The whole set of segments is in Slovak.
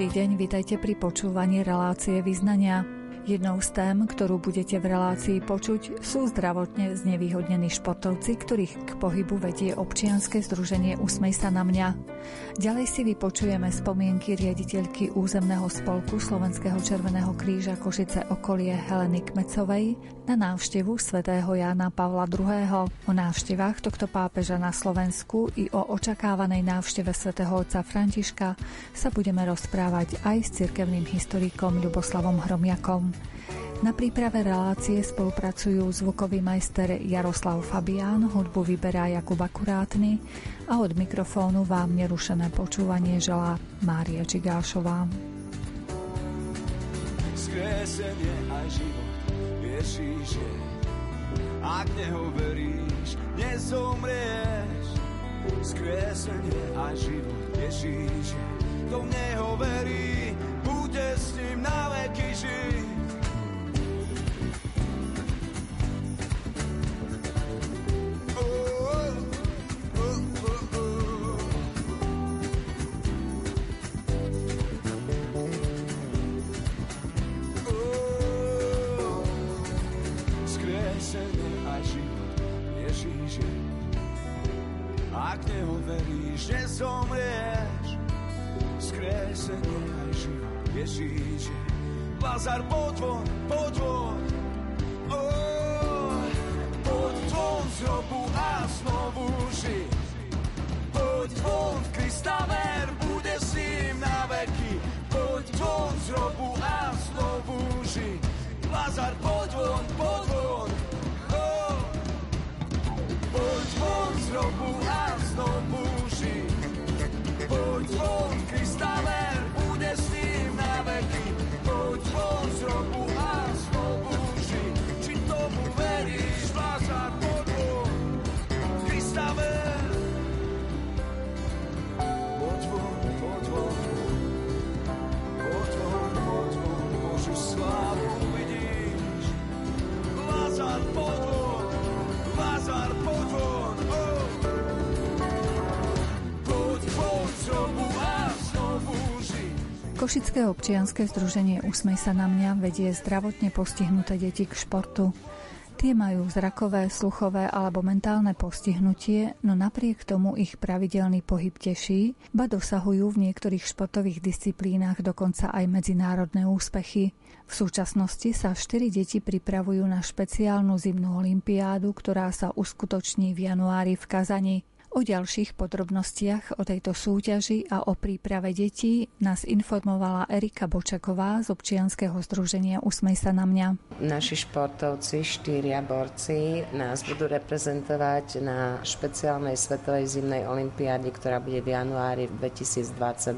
Dobrý deň, vitajte pri počúvaní relácie Vyznania. Jednou z tém, ktorú budete v relácii počuť, sú zdravotne znevýhodnení športovci, ktorých k pohybu vedie občianske združenie Usmej sa na mňa. Ďalej si vypočujeme spomienky riaditeľky územného spolku Slovenského Červeného kríža Košice okolie Heleny Kmecovej na návštevu svätého Jána Pavla II. O návštevách tohto pápeža na Slovensku i o očakávanej návšteve svätého otca Františka sa budeme rozprávať aj s cirkevným historikom Ľuboslavom Hromiakom. Na príprave relácie spolupracujú zvukový majster Jaroslav Fabián, hudbu vyberá Jakub Akurátny a od mikrofónu vám nerušené počúvanie želá Mária Čigášová. Skresenie a život Ježíše, ak neho veríš, nezomrieš. Skresenie a život Ježíše, kto v neho verí, bude s ním na veky žiť. Ak neho veríš, nezomrieš. Skresenie aj život Ježíše Lazar, poď von, poď von. Oh, Poď von Košické občianske združenie Usmej sa na mňa vedie zdravotne postihnuté deti k športu. Tie majú zrakové, sluchové alebo mentálne postihnutie, no napriek tomu ich pravidelný pohyb teší, ba dosahujú v niektorých športových disciplínach dokonca aj medzinárodné úspechy. V súčasnosti sa štyri deti pripravujú na špeciálnu zimnú olimpiádu, ktorá sa uskutoční v januári v Kazani. O ďalších podrobnostiach o tejto súťaži a o príprave detí nás informovala Erika Bočaková z občianskeho združenia Usmej sa na mňa. Naši športovci, štyria borci, nás budú reprezentovať na špeciálnej svetovej zimnej olimpiáde, ktorá bude v januári 2022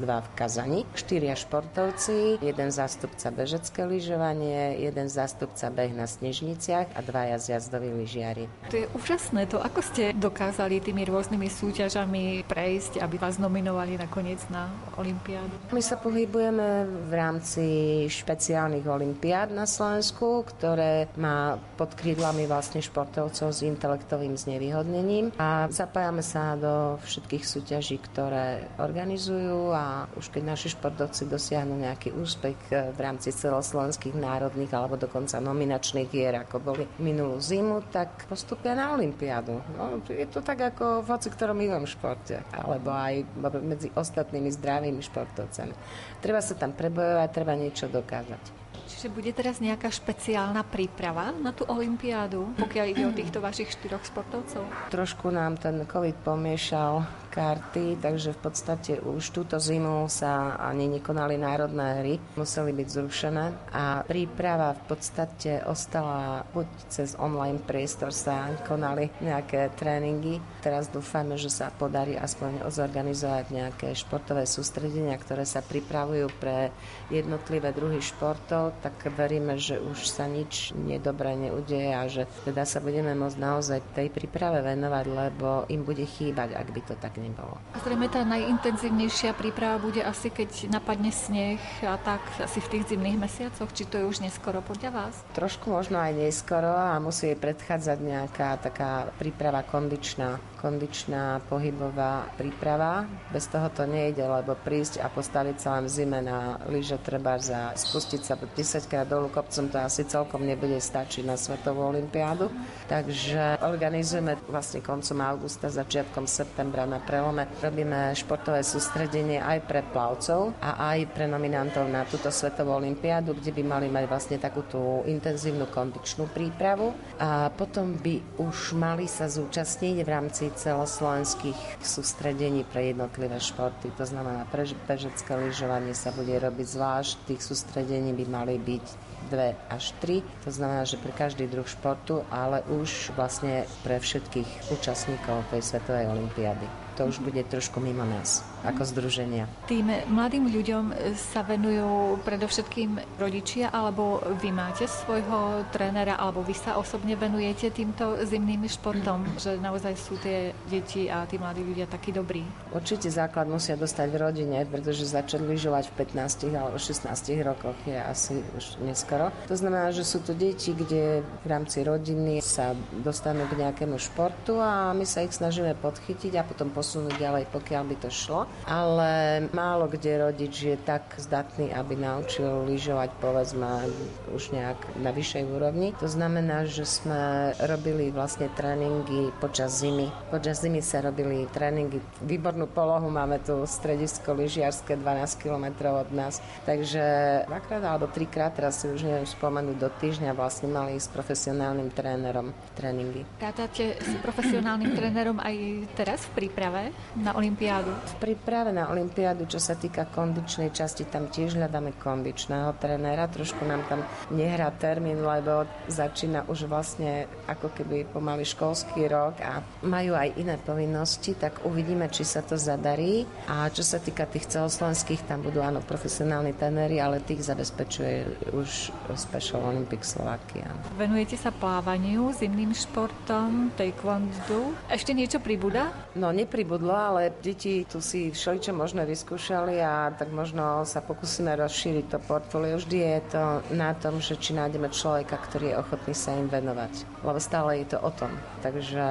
v Kazani. Štyria športovci, jeden zástupca bežecké lyžovanie, jeden zástupca beh na snežniciach a dvaja zjazdoví lyžiari. To je úžasné to, ako ste dokázali tými rôznymi súťažami prejsť, aby vás nominovali nakoniec na Olympiádu? My sa pohybujeme v rámci špeciálnych olimpiád na Slovensku, ktoré má pod krídlami vlastne športovcov s intelektovým znevýhodnením a zapájame sa do všetkých súťaží, ktoré organizujú a už keď naši športovci dosiahnu nejaký úspech v rámci celoslovenských národných alebo dokonca nominačných hier, ako boli minulú zimu, tak postupia na Olympiádu. No, je to tak ako v ktorom inom športe, alebo aj medzi ostatnými zdravými športovcami. Treba sa tam prebojovať, treba niečo dokázať. Čiže bude teraz nejaká špeciálna príprava na tú olympiádu, pokiaľ ide o týchto vašich štyroch sportovcov? Trošku nám ten COVID pomiešal karty, takže v podstate už túto zimu sa ani nekonali národné hry, museli byť zrušené. A príprava v podstate ostala buď cez online priestor sa konali nejaké tréningy. Teraz dúfame, že sa podarí aspoň zorganizovať nejaké športové sústredenia, ktoré sa pripravujú pre jednotlivé druhy športov, tak veríme, že už sa nič nedobré neudeje a že teda sa budeme môcť naozaj tej príprave venovať, lebo im bude chýbať, ak by to tak nebolo. A zrejme tá najintenzívnejšia príprava bude asi, keď napadne sneh a tak asi v tých zimných mesiacoch, či to je už neskoro podľa vás? Trošku možno aj neskoro a musí predchádzať nejaká taká príprava kondičná kondičná pohybová príprava. Bez toho to nejde, lebo prísť a postaviť sa len v zime na lyže treba za spustiť sa 10 krát dolu kopcom, to asi celkom nebude stačiť na Svetovú olimpiádu. Takže organizujeme vlastne koncom augusta, začiatkom septembra na prelome. Robíme športové sústredenie aj pre plavcov a aj pre nominantov na túto Svetovú olimpiádu, kde by mali mať vlastne takú tú intenzívnu kondičnú prípravu. A potom by už mali sa zúčastniť v rámci celoslovenských sústredení pre jednotlivé športy. To znamená, pre bežecké lyžovanie sa bude robiť zvlášť. Tých sústredení by mali byť dve až tri. To znamená, že pre každý druh športu, ale už vlastne pre všetkých účastníkov tej Svetovej olimpiády. To už bude trošku mimo nás ako združenia. Tým mladým ľuďom sa venujú predovšetkým rodičia, alebo vy máte svojho trénera, alebo vy sa osobne venujete týmto zimným športom, že naozaj sú tie deti a tí mladí ľudia takí dobrí? Určite základ musia dostať v rodine, pretože začať lyžovať v 15 alebo 16 rokoch je asi už neskoro. To znamená, že sú to deti, kde v rámci rodiny sa dostanú k nejakému športu a my sa ich snažíme podchytiť a potom posunúť ďalej, pokiaľ by to šlo ale málo kde rodič je tak zdatný, aby naučil lyžovať povedzme už nejak na vyššej úrovni. To znamená, že sme robili vlastne tréningy počas zimy. Počas zimy sa robili tréningy. Výbornú polohu máme tu stredisko lyžiarske 12 km od nás. Takže dvakrát alebo trikrát, teraz si už neviem spomenúť, do týždňa vlastne mali s profesionálnym trénerom tréningy. Tátate s profesionálnym trénerom aj teraz v príprave na Olympiádu? V práve na Olympiádu, čo sa týka kondičnej časti, tam tiež hľadáme kondičného trénera. Trošku nám tam nehrá termín, lebo začína už vlastne ako keby pomaly školský rok a majú aj iné povinnosti, tak uvidíme, či sa to zadarí. A čo sa týka tých celoslovenských, tam budú áno profesionálni tréneri, ale tých zabezpečuje už Special Olympics Slovakia. Venujete sa plávaniu, zimným športom, taekwondo. Ešte niečo pribúda? No, nepribudlo, ale deti tu si všeličo možné vyskúšali a tak možno sa pokúsime rozšíriť to portfólio. Vždy je to na tom, že či nájdeme človeka, ktorý je ochotný sa im venovať. Lebo stále je to o tom. Takže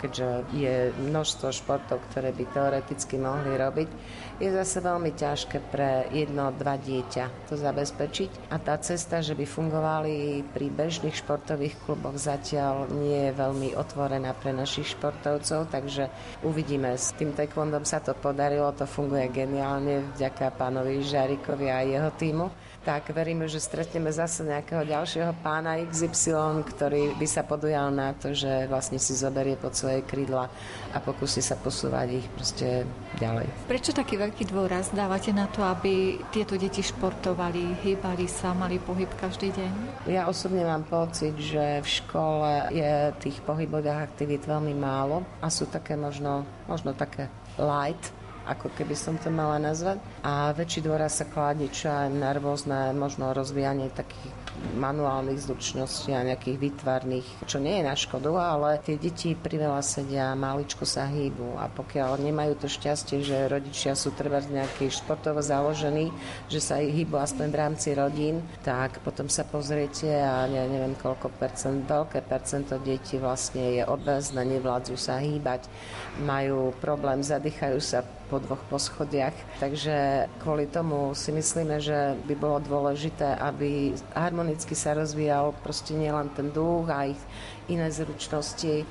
keďže je množstvo športov, ktoré by teoreticky mohli robiť, je zase veľmi ťažké pre jedno, dva dieťa to zabezpečiť. A tá cesta, že by fungovali pri bežných športových kluboch zatiaľ nie je veľmi otvorená pre našich športovcov, takže uvidíme. S tým taekwondom sa to podarilo, to funguje geniálne vďaka pánovi Žarikovi a jeho týmu tak veríme, že stretneme zase nejakého ďalšieho pána XY, ktorý by sa podujal na to, že vlastne si zoberie pod svoje krídla a pokusí sa posúvať ich proste ďalej. Prečo taký veľký dôraz dávate na to, aby tieto deti športovali, hýbali sa, mali pohyb každý deň? Ja osobne mám pocit, že v škole je tých pohybových aktivít veľmi málo a sú také možno, možno také light, ako keby som to mala nazvať. A väčší dôraz sa kladie čo aj na rôzne možno rozvíjanie takých manuálnych zručností a nejakých výtvarných, čo nie je na škodu, ale tie deti priveľa sedia, maličko sa hýbu a pokiaľ nemajú to šťastie, že rodičia sú treba nejaký športovo založení, že sa ich hýbu aspoň v rámci rodín, tak potom sa pozriete a ja neviem koľko percent, veľké percento detí vlastne je obezné, nevládzu sa hýbať, majú problém, zadýchajú sa po dvoch poschodiach. Takže kvôli tomu si myslíme, že by bolo dôležité, aby harmonicky sa rozvíjal proste nielen ten duch a ich iné zručnosti,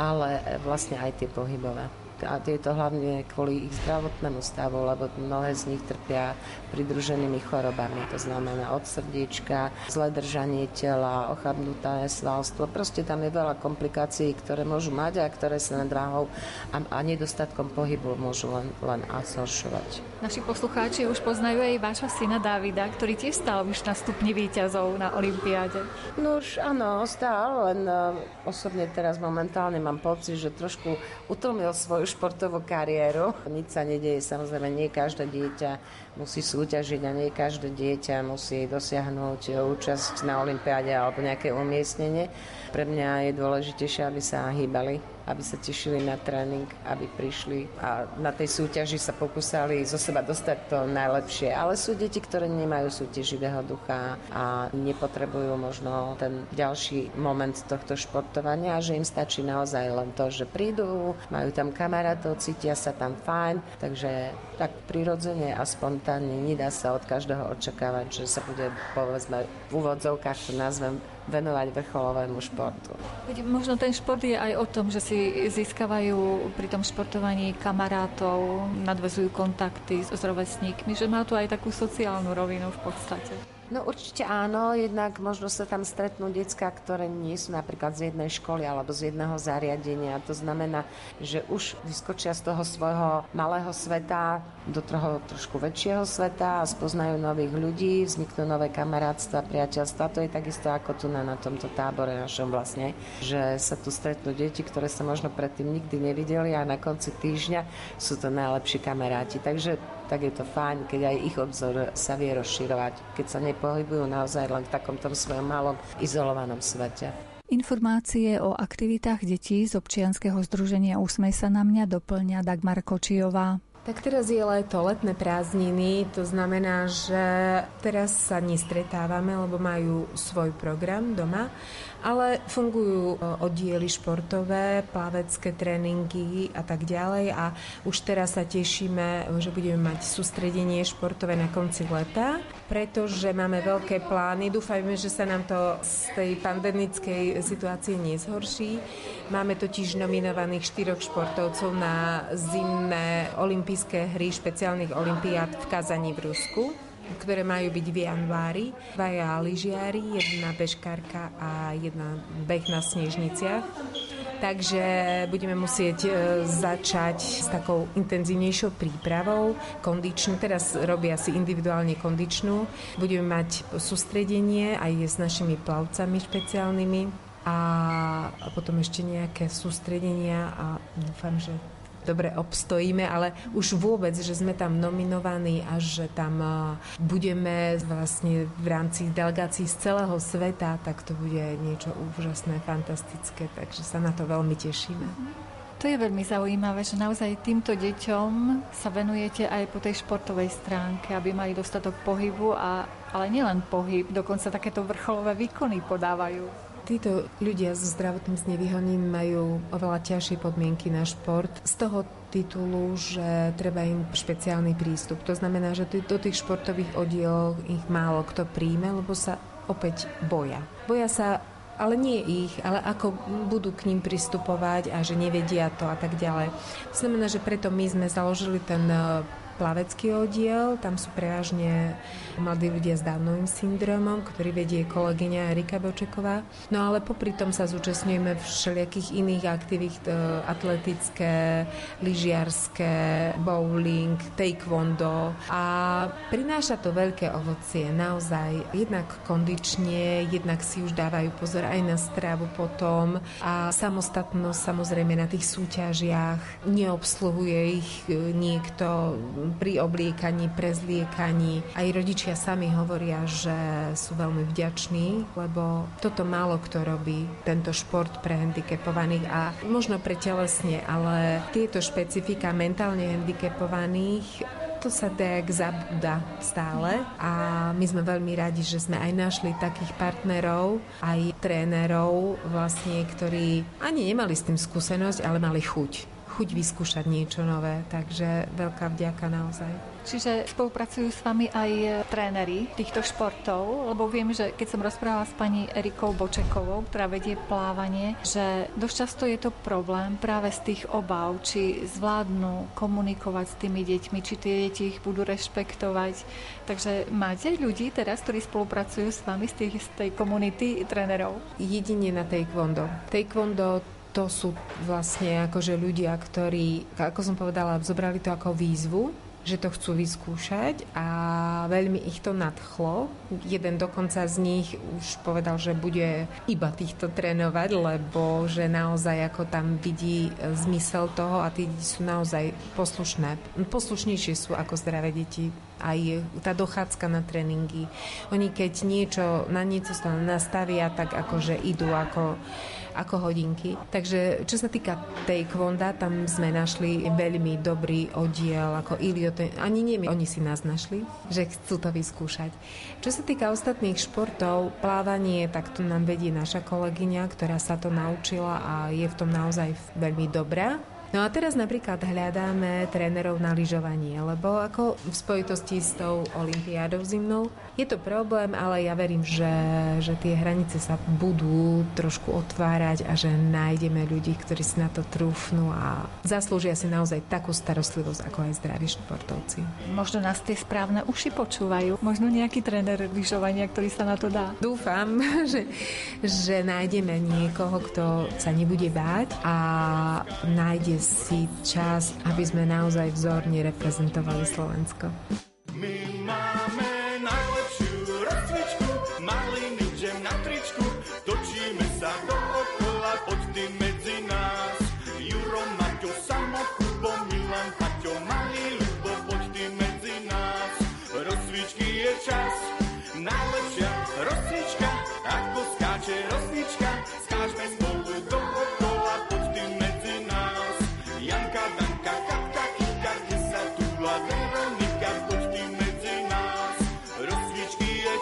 ale vlastne aj tie pohybové a je to hlavne kvôli ich zdravotnému stavu, lebo mnohé z nich trpia pridruženými chorobami. To znamená od srdiečka, zlé držanie tela, ochabnuté svalstvo. Proste tam je veľa komplikácií, ktoré môžu mať a ktoré sa nadváhou a, a nedostatkom pohybu môžu len, len asoršovať. Naši poslucháči už poznajú aj vášho syna Davida, ktorý tiež stal už na stupni výťazov na Olympiáde. No už áno, stál, len uh, osobne teraz momentálne mám pocit, že trošku utlmil svoju športovú kariéru. Nič sa nedieje, samozrejme, nie každé dieťa musí súťažiť a nie každé dieťa musí dosiahnuť účasť na Olympiáde alebo nejaké umiestnenie. Pre mňa je dôležitejšie, aby sa hýbali aby sa tešili na tréning, aby prišli a na tej súťaži sa pokúsali zo seba dostať to najlepšie. Ale sú deti, ktoré nemajú súťaživého ducha a nepotrebujú možno ten ďalší moment tohto športovania a že im stačí naozaj len to, že prídu, majú tam kamarátov, cítia sa tam fajn, takže tak prirodzene a spontánne nedá sa od každého očakávať, že sa bude povedzme v úvodzovkách to nazvem venovať vrcholovému športu. Možno ten šport je aj o tom, že si získavajú pri tom športovaní kamarátov, nadvezujú kontakty s rovesníkmi, že má tu aj takú sociálnu rovinu v podstate. No určite áno, jednak možno sa tam stretnú decka, ktoré nie sú napríklad z jednej školy alebo z jedného zariadenia. To znamená, že už vyskočia z toho svojho malého sveta do toho trošku väčšieho sveta a spoznajú nových ľudí, vzniknú nové kamarátstva, priateľstva. To je takisto ako tu na, na tomto tábore našom vlastne, že sa tu stretnú deti, ktoré sa možno predtým nikdy nevideli a na konci týždňa sú to najlepší kamaráti. Takže tak je to fajn, keď aj ich obzor sa vie rozširovať, keď sa nepohybujú naozaj len v takomto svojom malom izolovanom svete. Informácie o aktivitách detí z občianskeho združenia Úsmej sa na mňa doplňa Dagmar Kočiová. Tak teraz je leto, letné prázdniny, to znamená, že teraz sa nestretávame, lebo majú svoj program doma, ale fungujú e, oddiely športové, plavecké tréningy a tak ďalej a už teraz sa tešíme, že budeme mať sústredenie športové na konci leta, pretože máme veľké plány. Dúfajme, že sa nám to z tej pandemickej situácie nezhorší. Máme totiž nominovaných štyroch športovcov na zimné olympijské hry špeciálnych olimpiád v Kazani v Rusku ktoré majú byť v januári. Dvaja lyžiari, jedna bežkárka a jedna beh na snežniciach. Takže budeme musieť e, začať s takou intenzívnejšou prípravou, kondičnú, teraz robia si individuálne kondičnú. Budeme mať sústredenie aj s našimi plavcami špeciálnymi a potom ešte nejaké sústredenia a dúfam, že dobre obstojíme, ale už vôbec, že sme tam nominovaní a že tam budeme vlastne v rámci delegácií z celého sveta, tak to bude niečo úžasné, fantastické, takže sa na to veľmi tešíme. To je veľmi zaujímavé, že naozaj týmto deťom sa venujete aj po tej športovej stránke, aby mali dostatok pohybu, a, ale nielen pohyb, dokonca takéto vrcholové výkony podávajú. Títo ľudia so zdravotným znevýhodnením majú oveľa ťažšie podmienky na šport z toho titulu, že treba im špeciálny prístup. To znamená, že do tých športových oddielov ich málo kto príjme, lebo sa opäť boja. Boja sa ale nie ich, ale ako budú k ním pristupovať a že nevedia to a tak ďalej. To znamená, že preto my sme založili ten plavecký oddiel, tam sú prevažne mladí ľudia s Downovým syndromom, ktorý vedie kolegyňa Erika Bočeková. No ale popri tom sa zúčastňujeme všelijakých iných aktivít, e, atletické, lyžiarské, bowling, taekwondo. A prináša to veľké ovocie, naozaj. Jednak kondične, jednak si už dávajú pozor aj na stravu potom. A samostatnosť samozrejme na tých súťažiach, neobsluhuje ich e, niekto pri obliekaní, prezliekaní. Aj rodičia sami hovoria, že sú veľmi vďační, lebo toto málo kto robí, tento šport pre handicapovaných a možno pre telesne, ale tieto špecifika mentálne handicapovaných to sa tak zabúda stále a my sme veľmi radi, že sme aj našli takých partnerov, aj trénerov vlastne, ktorí ani nemali s tým skúsenosť, ale mali chuť chuť vyskúšať niečo nové, takže veľká vďaka naozaj. Čiže spolupracujú s vami aj tréneri týchto športov, lebo viem, že keď som rozprávala s pani Erikou Bočekovou, ktorá vedie plávanie, že dosť často je to problém práve z tých obav, či zvládnu komunikovať s tými deťmi, či tie deti ich budú rešpektovať. Takže máte ľudí teraz, ktorí spolupracujú s vami z, tých, z tej komunity trénerov? Jedine na taekwondo. Taekwondo to sú vlastne akože ľudia, ktorí, ako som povedala, zobrali to ako výzvu, že to chcú vyskúšať a veľmi ich to nadchlo. Jeden dokonca z nich už povedal, že bude iba týchto trénovať, lebo že naozaj ako tam vidí zmysel toho a tí deti sú naozaj poslušné. Poslušnejšie sú ako zdravé deti aj tá dochádzka na tréningy. Oni keď niečo, na niečo nastavia, tak akože idú ako ako hodinky. Takže čo sa týka tej kvonda, tam sme našli veľmi dobrý oddiel, ako Ilio, ani nie my, oni si nás našli, že chcú to vyskúšať. Čo sa týka ostatných športov, plávanie, tak tu nám vedie naša kolegyňa, ktorá sa to naučila a je v tom naozaj veľmi dobrá. No a teraz napríklad hľadáme trénerov na lyžovanie, lebo ako v spojitosti s tou olympiádou zimnou je to problém, ale ja verím, že, že tie hranice sa budú trošku otvárať a že nájdeme ľudí, ktorí si na to trúfnú a zaslúžia si naozaj takú starostlivosť ako aj zdraví športovci. Možno nás tie správne uši počúvajú, možno nejaký tréner lyžovania, ktorý sa na to dá. Dúfam, že, že nájdeme niekoho, kto sa nebude báť a nájde si čas, aby sme naozaj vzorne reprezentovali Slovensko. My máme najlepšiu rozcvičku, malý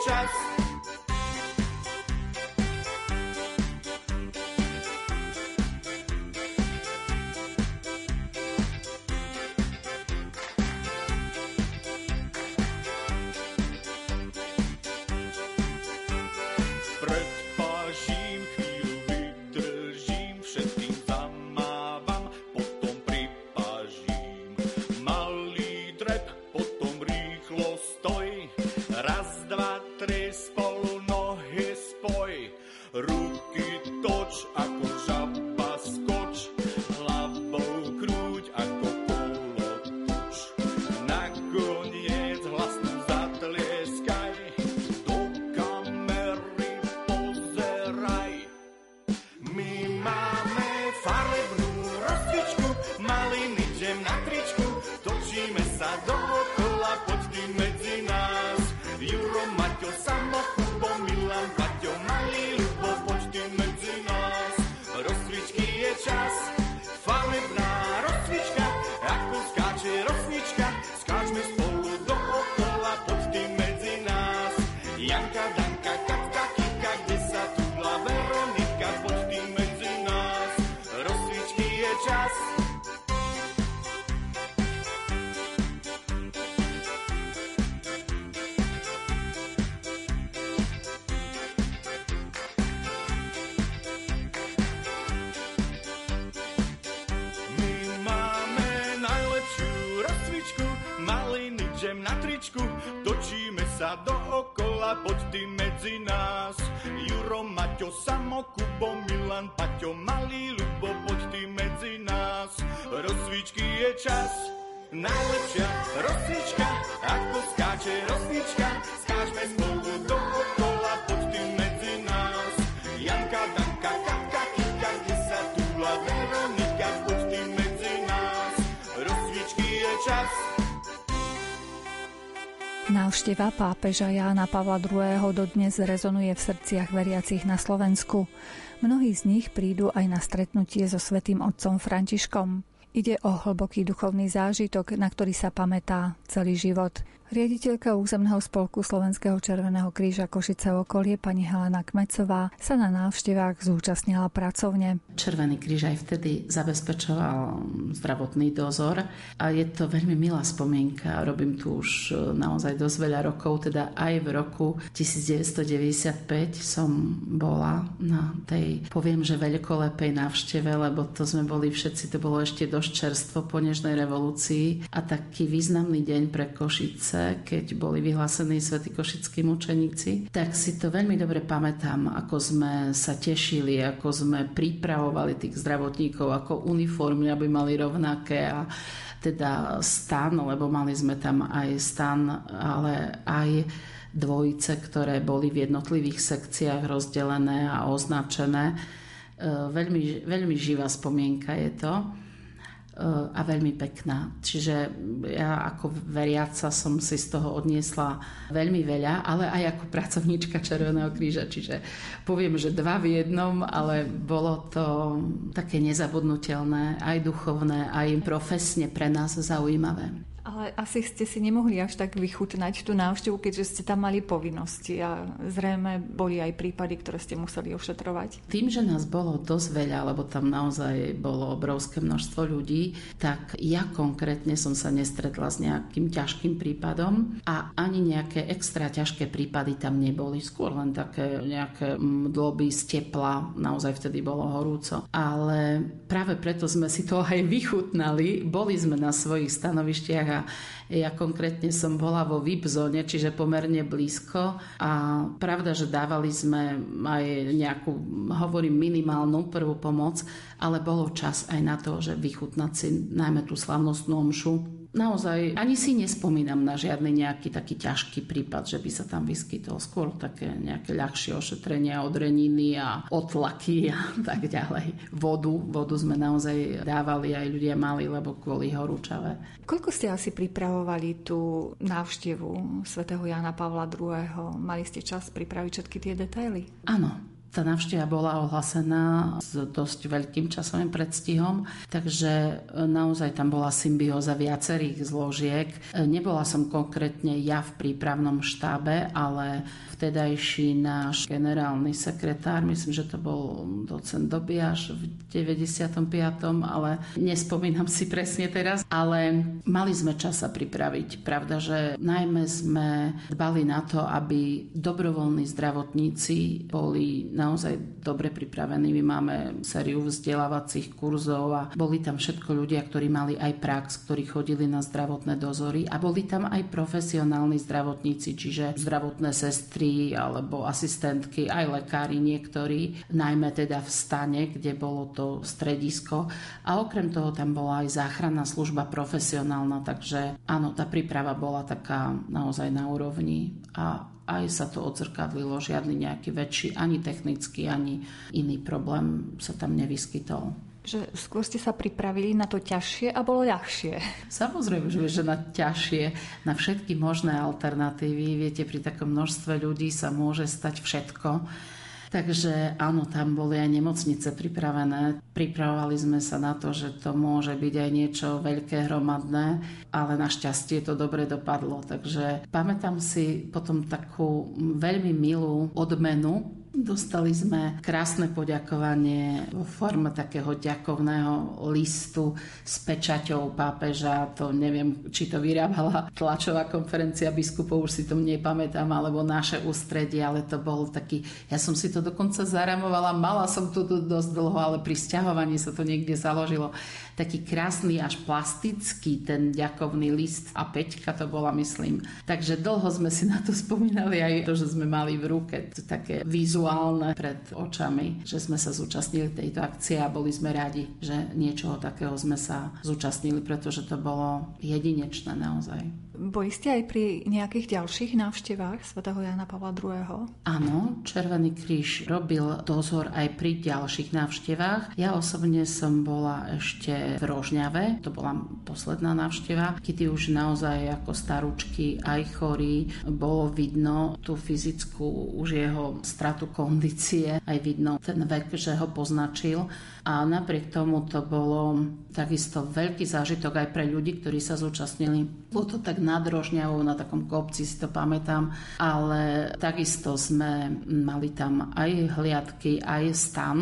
Rozcvičky Maťo, Samo, Kubo, Milan, Paťo, malý Lubo, poď ty medzi nás. Rozcvičky je čas, najlepšia rozcvička, ako skáče rozcvička, skáčme spolu dookola, poď Návšteva pápeža Jána Pavla II. dodnes rezonuje v srdciach veriacich na Slovensku. Mnohí z nich prídu aj na stretnutie so svetým otcom Františkom. Ide o hlboký duchovný zážitok, na ktorý sa pamätá celý život. Riaditeľka územného spolku Slovenského Červeného kríža Košice okolie pani Helena Kmecová sa na návštevách zúčastnila pracovne. Červený kríž aj vtedy zabezpečoval zdravotný dozor a je to veľmi milá spomienka. Robím tu už naozaj dosť veľa rokov, teda aj v roku 1995 som bola na tej, poviem, že veľkolepej návšteve, lebo to sme boli všetci, to bolo ešte dosť čerstvo po nežnej revolúcii a taký významný deň pre Košice keď boli vyhlásení svätí košickí mučeníci, tak si to veľmi dobre pamätám, ako sme sa tešili, ako sme pripravovali tých zdravotníkov, ako uniformy, aby mali rovnaké a teda stan, lebo mali sme tam aj stan, ale aj dvojice, ktoré boli v jednotlivých sekciách rozdelené a označené. Veľmi, veľmi živá spomienka je to. A veľmi pekná. Čiže ja ako veriaca som si z toho odniesla veľmi veľa, ale aj ako pracovníčka Červeného kríža. Čiže poviem, že dva v jednom, ale bolo to také nezabudnutelné, aj duchovné, aj profesne pre nás zaujímavé. Ale asi ste si nemohli až tak vychutnať tú návštevu, keďže ste tam mali povinnosti a zrejme boli aj prípady, ktoré ste museli ošetrovať. Tým, že nás bolo dosť veľa, lebo tam naozaj bolo obrovské množstvo ľudí, tak ja konkrétne som sa nestretla s nejakým ťažkým prípadom a ani nejaké extra ťažké prípady tam neboli. Skôr len také nejaké mdloby z tepla, naozaj vtedy bolo horúco. Ale práve preto sme si to aj vychutnali. Boli sme na svojich stanovištiach a ja konkrétne som bola vo VIP zóne, čiže pomerne blízko. A pravda, že dávali sme aj nejakú, hovorím, minimálnu prvú pomoc, ale bolo čas aj na to, že vychutnať si najmä tú slavnostnú omšu naozaj ani si nespomínam na žiadny nejaký taký ťažký prípad, že by sa tam vyskytol. Skôr také nejaké ľahšie ošetrenia od reniny a otlaky a tak ďalej. Vodu, vodu sme naozaj dávali aj ľudia mali, lebo kvôli horúčave. Koľko ste asi pripravovali tú návštevu svätého Jana Pavla II? Mali ste čas pripraviť všetky tie detaily? Áno, tá návšteva bola ohlasená s dosť veľkým časovým predstihom, takže naozaj tam bola symbióza viacerých zložiek. Nebola som konkrétne ja v prípravnom štábe, ale vtedajší náš generálny sekretár, myslím, že to bol docent Dobiaš v 95. ale nespomínam si presne teraz, ale mali sme čas sa pripraviť. Pravda, že najmä sme dbali na to, aby dobrovoľní zdravotníci boli naozaj dobre pripravení. My máme sériu vzdelávacích kurzov a boli tam všetko ľudia, ktorí mali aj prax, ktorí chodili na zdravotné dozory a boli tam aj profesionálni zdravotníci, čiže zdravotné sestry, alebo asistentky, aj lekári niektorí, najmä teda v stane, kde bolo to stredisko. A okrem toho tam bola aj záchranná služba profesionálna, takže áno, tá príprava bola taká naozaj na úrovni a aj sa to odzrkadlilo, žiadny nejaký väčší, ani technický, ani iný problém sa tam nevyskytol že skôr ste sa pripravili na to ťažšie a bolo ľahšie. Samozrejme, že na ťažšie, na všetky možné alternatívy. Viete, pri takom množstve ľudí sa môže stať všetko. Takže áno, tam boli aj nemocnice pripravené. Pripravovali sme sa na to, že to môže byť aj niečo veľké, hromadné, ale našťastie to dobre dopadlo. Takže pamätám si potom takú veľmi milú odmenu Dostali sme krásne poďakovanie vo forme takého ďakovného listu s pečaťou pápeža. To neviem, či to vyrábala tlačová konferencia biskupov, už si to nepamätám, alebo naše ústredie, ale to bol taký... Ja som si to dokonca zaramovala, mala som to tu dosť dlho, ale pri sťahovaní sa to niekde založilo. Taký krásny až plastický ten ďakovný list a peťka to bola, myslím. Takže dlho sme si na to spomínali aj to, že sme mali v ruke také vízu vizuálne pred očami, že sme sa zúčastnili tejto akcie a boli sme radi, že niečoho takého sme sa zúčastnili, pretože to bolo jedinečné naozaj. Boli ste aj pri nejakých ďalších návštevách svätého Jana Pavla II? Áno, Červený kríž robil dozor aj pri ďalších návštevách. Ja osobne som bola ešte v Rožňave, to bola posledná návšteva, kedy už naozaj ako starúčky aj chorí bolo vidno tú fyzickú už jeho stratu kondície, aj vidno ten vek, že ho poznačil a napriek tomu to bolo takisto veľký zážitok aj pre ľudí, ktorí sa zúčastnili. Bolo to tak nad Rožňavou, na takom kopci si to pamätám, ale takisto sme mali tam aj hliadky, aj stan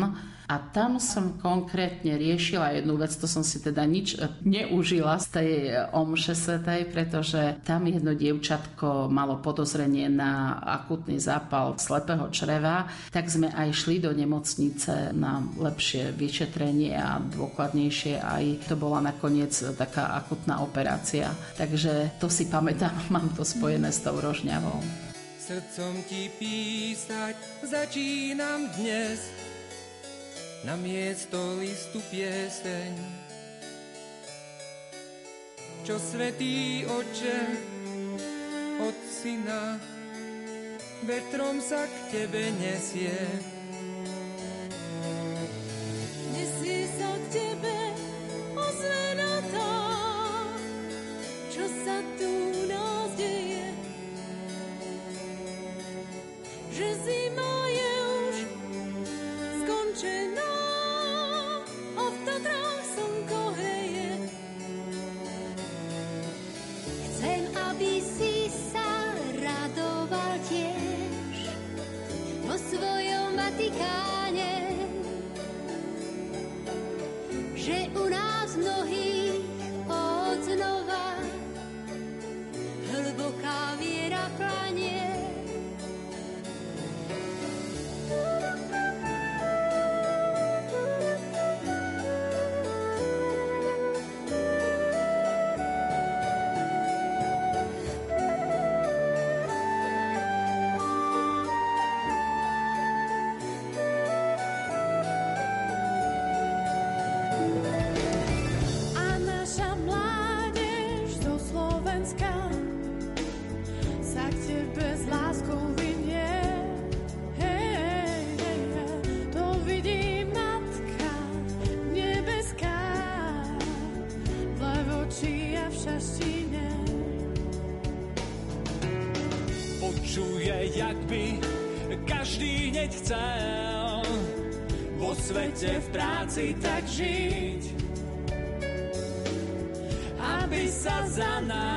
a tam som konkrétne riešila jednu vec, to som si teda nič neužila z tej omše svetej, pretože tam jedno dievčatko malo podozrenie na akutný zápal slepého čreva, tak sme aj šli do nemocnice na lepšie vyšetrenie a dôkladnejšie. Aj to bola nakoniec taká akutná operácia. Takže to si pamätám, mám to spojené s tou rožňavou. Srdcom ti písať začínam dnes na miesto listu pieseň. Čo svetý oče od syna vetrom sa k tebe nesie. Práci tak žiť, aby sa za nás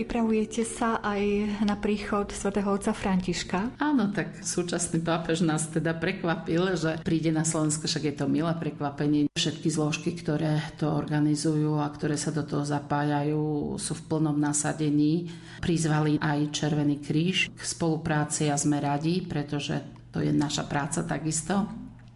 Pripravujete sa aj na príchod svätého otca Františka? Áno, tak súčasný pápež nás teda prekvapil, že príde na Slovensko, však je to milé prekvapenie. Všetky zložky, ktoré to organizujú a ktoré sa do toho zapájajú, sú v plnom nasadení. Prizvali aj Červený kríž k spolupráci a sme radi, pretože to je naša práca takisto.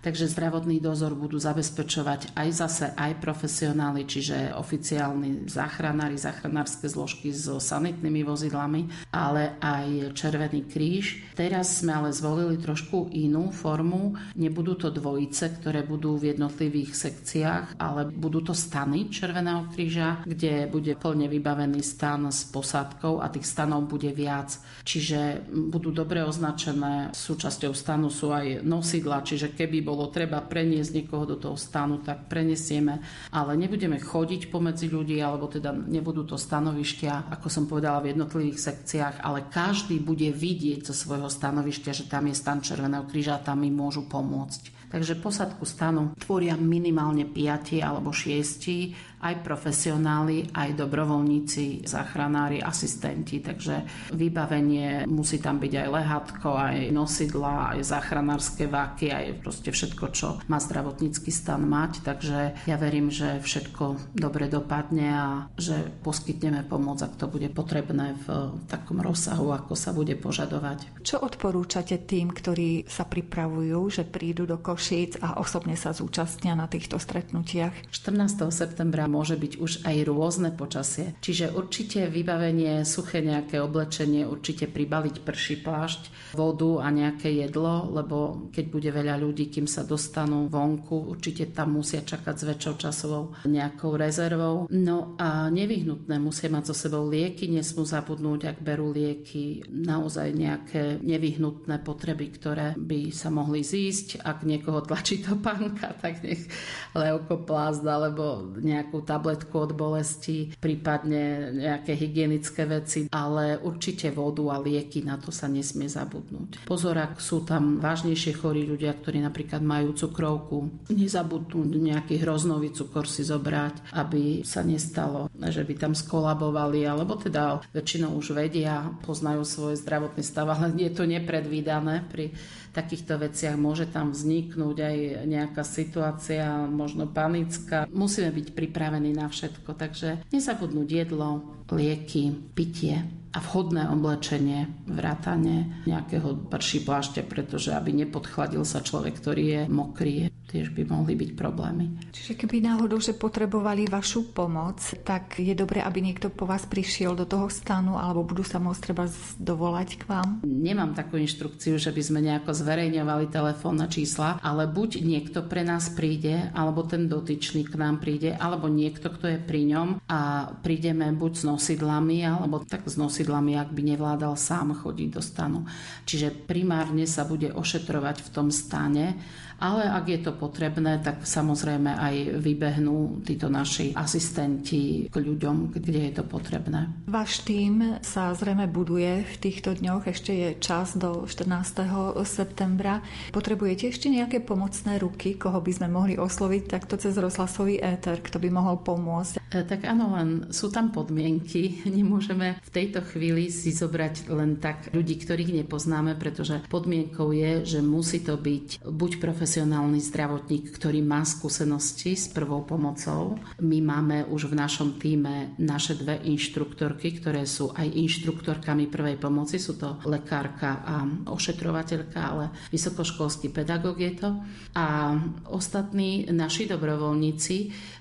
Takže zdravotný dozor budú zabezpečovať aj zase aj profesionáli, čiže oficiálni záchranári, záchranárske zložky so sanitnými vozidlami, ale aj Červený kríž. Teraz sme ale zvolili trošku inú formu. Nebudú to dvojice, ktoré budú v jednotlivých sekciách, ale budú to stany Červeného kríža, kde bude plne vybavený stan s posádkou a tých stanov bude viac. Čiže budú dobre označené. Súčasťou stanu sú aj nosidla, čiže keby bol bolo treba preniesť niekoho do toho stanu, tak prenesieme, ale nebudeme chodiť pomedzi ľudí, alebo teda nebudú to stanovištia, ako som povedala, v jednotlivých sekciách, ale každý bude vidieť zo svojho stanovišťa, že tam je stan Červeného kríža a tam im môžu pomôcť. Takže posadku stanu tvoria minimálne 5 alebo 6 aj profesionáli, aj dobrovoľníci, záchranári, asistenti, takže vybavenie musí tam byť aj lehatko, aj nosidla, aj záchranárske váky, aj proste všetko, čo má zdravotnícky stan mať, takže ja verím, že všetko dobre dopadne a že poskytneme pomoc, ak to bude potrebné v takom rozsahu, ako sa bude požadovať. Čo odporúčate tým, ktorí sa pripravujú, že prídu do Košíc a osobne sa zúčastnia na týchto stretnutiach? 14. septembra môže byť už aj rôzne počasie. Čiže určite vybavenie, suché nejaké oblečenie, určite pribaliť prší plášť, vodu a nejaké jedlo, lebo keď bude veľa ľudí, kým sa dostanú vonku, určite tam musia čakať s väčšou časovou nejakou rezervou. No a nevyhnutné musia mať so sebou lieky, nesmú zabudnúť, ak berú lieky, naozaj nejaké nevyhnutné potreby, ktoré by sa mohli zísť. Ak niekoho tlačí to pánka, tak nech leukoplast alebo nejakú tabletku od bolesti, prípadne nejaké hygienické veci, ale určite vodu a lieky, na to sa nesmie zabudnúť. Pozor, ak sú tam vážnejšie chorí ľudia, ktorí napríklad majú cukrovku, nezabudnúť nejaký hroznový cukor si zobrať, aby sa nestalo, že by tam skolabovali, alebo teda väčšinou už vedia, poznajú svoj zdravotný stav, ale je to nepredvídané pri takýchto veciach môže tam vzniknúť aj nejaká situácia, možno panická. Musíme byť pripravení na všetko, takže nezabudnúť jedlo, lieky, pitie a vhodné oblečenie, vrátanie nejakého prší plášťa, pretože aby nepodchladil sa človek, ktorý je mokrý, tiež by mohli byť problémy. Čiže keby náhodou, že potrebovali vašu pomoc, tak je dobré, aby niekto po vás prišiel do toho stanu, alebo budú sa môcť treba dovolať k vám? Nemám takú inštrukciu, že by sme nejako zverejňovali telefónne čísla, ale buď niekto pre nás príde, alebo ten dotyčný k nám príde, alebo niekto, kto je pri ňom a prídeme buď s nosidlami, alebo tak s nosidlami, ak by nevládal sám chodiť do stanu. Čiže primárne sa bude ošetrovať v tom stane, ale ak je to potrebné, tak samozrejme aj vybehnú títo naši asistenti k ľuďom, kde je to potrebné. Váš tým sa zrejme buduje v týchto dňoch, ešte je čas do 14. septembra. Potrebujete ešte nejaké pomocné ruky, koho by sme mohli osloviť takto cez rozhlasový éter, kto by mohol pomôcť? E, tak áno, len sú tam podmienky. Nemôžeme v tejto chvíli si zobrať len tak ľudí, ktorých nepoznáme, pretože podmienkou je, že musí to byť buď profesionálny zdravotník, ktorý má skúsenosti s prvou pomocou. My máme už v našom týme naše dve inštruktorky, ktoré sú aj inštruktorkami prvej pomoci. Sú to lekárka a ošetrovateľka, ale vysokoškolský pedagóg je to. A ostatní naši dobrovoľníci,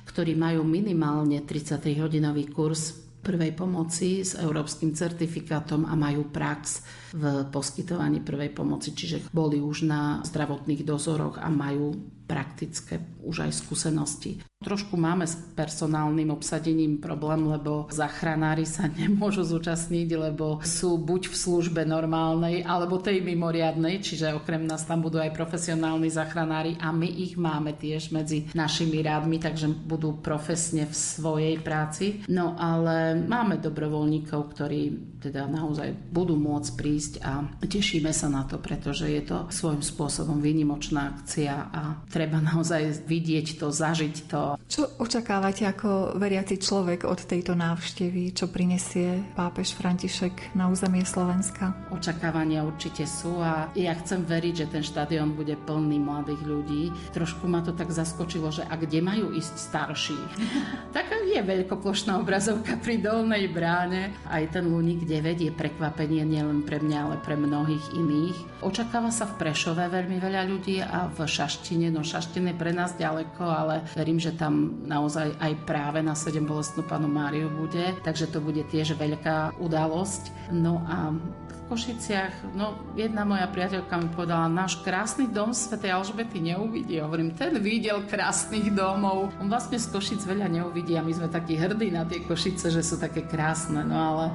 ktorí majú minimálne 33-hodinový kurz prvej pomoci s európskym certifikátom a majú prax v poskytovaní prvej pomoci, čiže boli už na zdravotných dozoroch a majú praktické už aj skúsenosti. Trošku máme s personálnym obsadením problém, lebo zachranári sa nemôžu zúčastniť, lebo sú buď v službe normálnej, alebo tej mimoriadnej, čiže okrem nás tam budú aj profesionálni zachranári a my ich máme tiež medzi našimi rádmi, takže budú profesne v svojej práci. No ale máme dobrovoľníkov, ktorí teda naozaj budú môcť prísť a tešíme sa na to, pretože je to svojím spôsobom výnimočná akcia a treba naozaj vidieť to, zažiť to čo očakávate ako veriaci človek od tejto návštevy? Čo prinesie pápež František na územie Slovenska? Očakávania určite sú a ja chcem veriť, že ten štadión bude plný mladých ľudí. Trošku ma to tak zaskočilo, že a kde majú ísť starší? tak je veľkoplošná obrazovka pri dolnej bráne. Aj ten Luník 9 je prekvapenie nielen pre mňa, ale pre mnohých iných. Očakáva sa v Prešove veľmi veľa ľudí a v Šaštine, no Šaštine pre nás ďaleko, ale verím, že tam naozaj aj práve na 7 bolestnú panu Máriu bude, takže to bude tiež veľká udalosť. No a v Košiciach, no jedna moja priateľka mi povedala, náš krásny dom Sv. Alžbety neuvidí. Hovorím, ten videl krásnych domov. On vlastne z Košic veľa neuvidí a my sme takí hrdí na tie Košice, že sú také krásne, no ale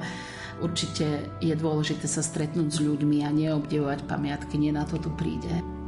určite je dôležité sa stretnúť s ľuďmi a neobdivovať pamiatky, nie na to tu príde.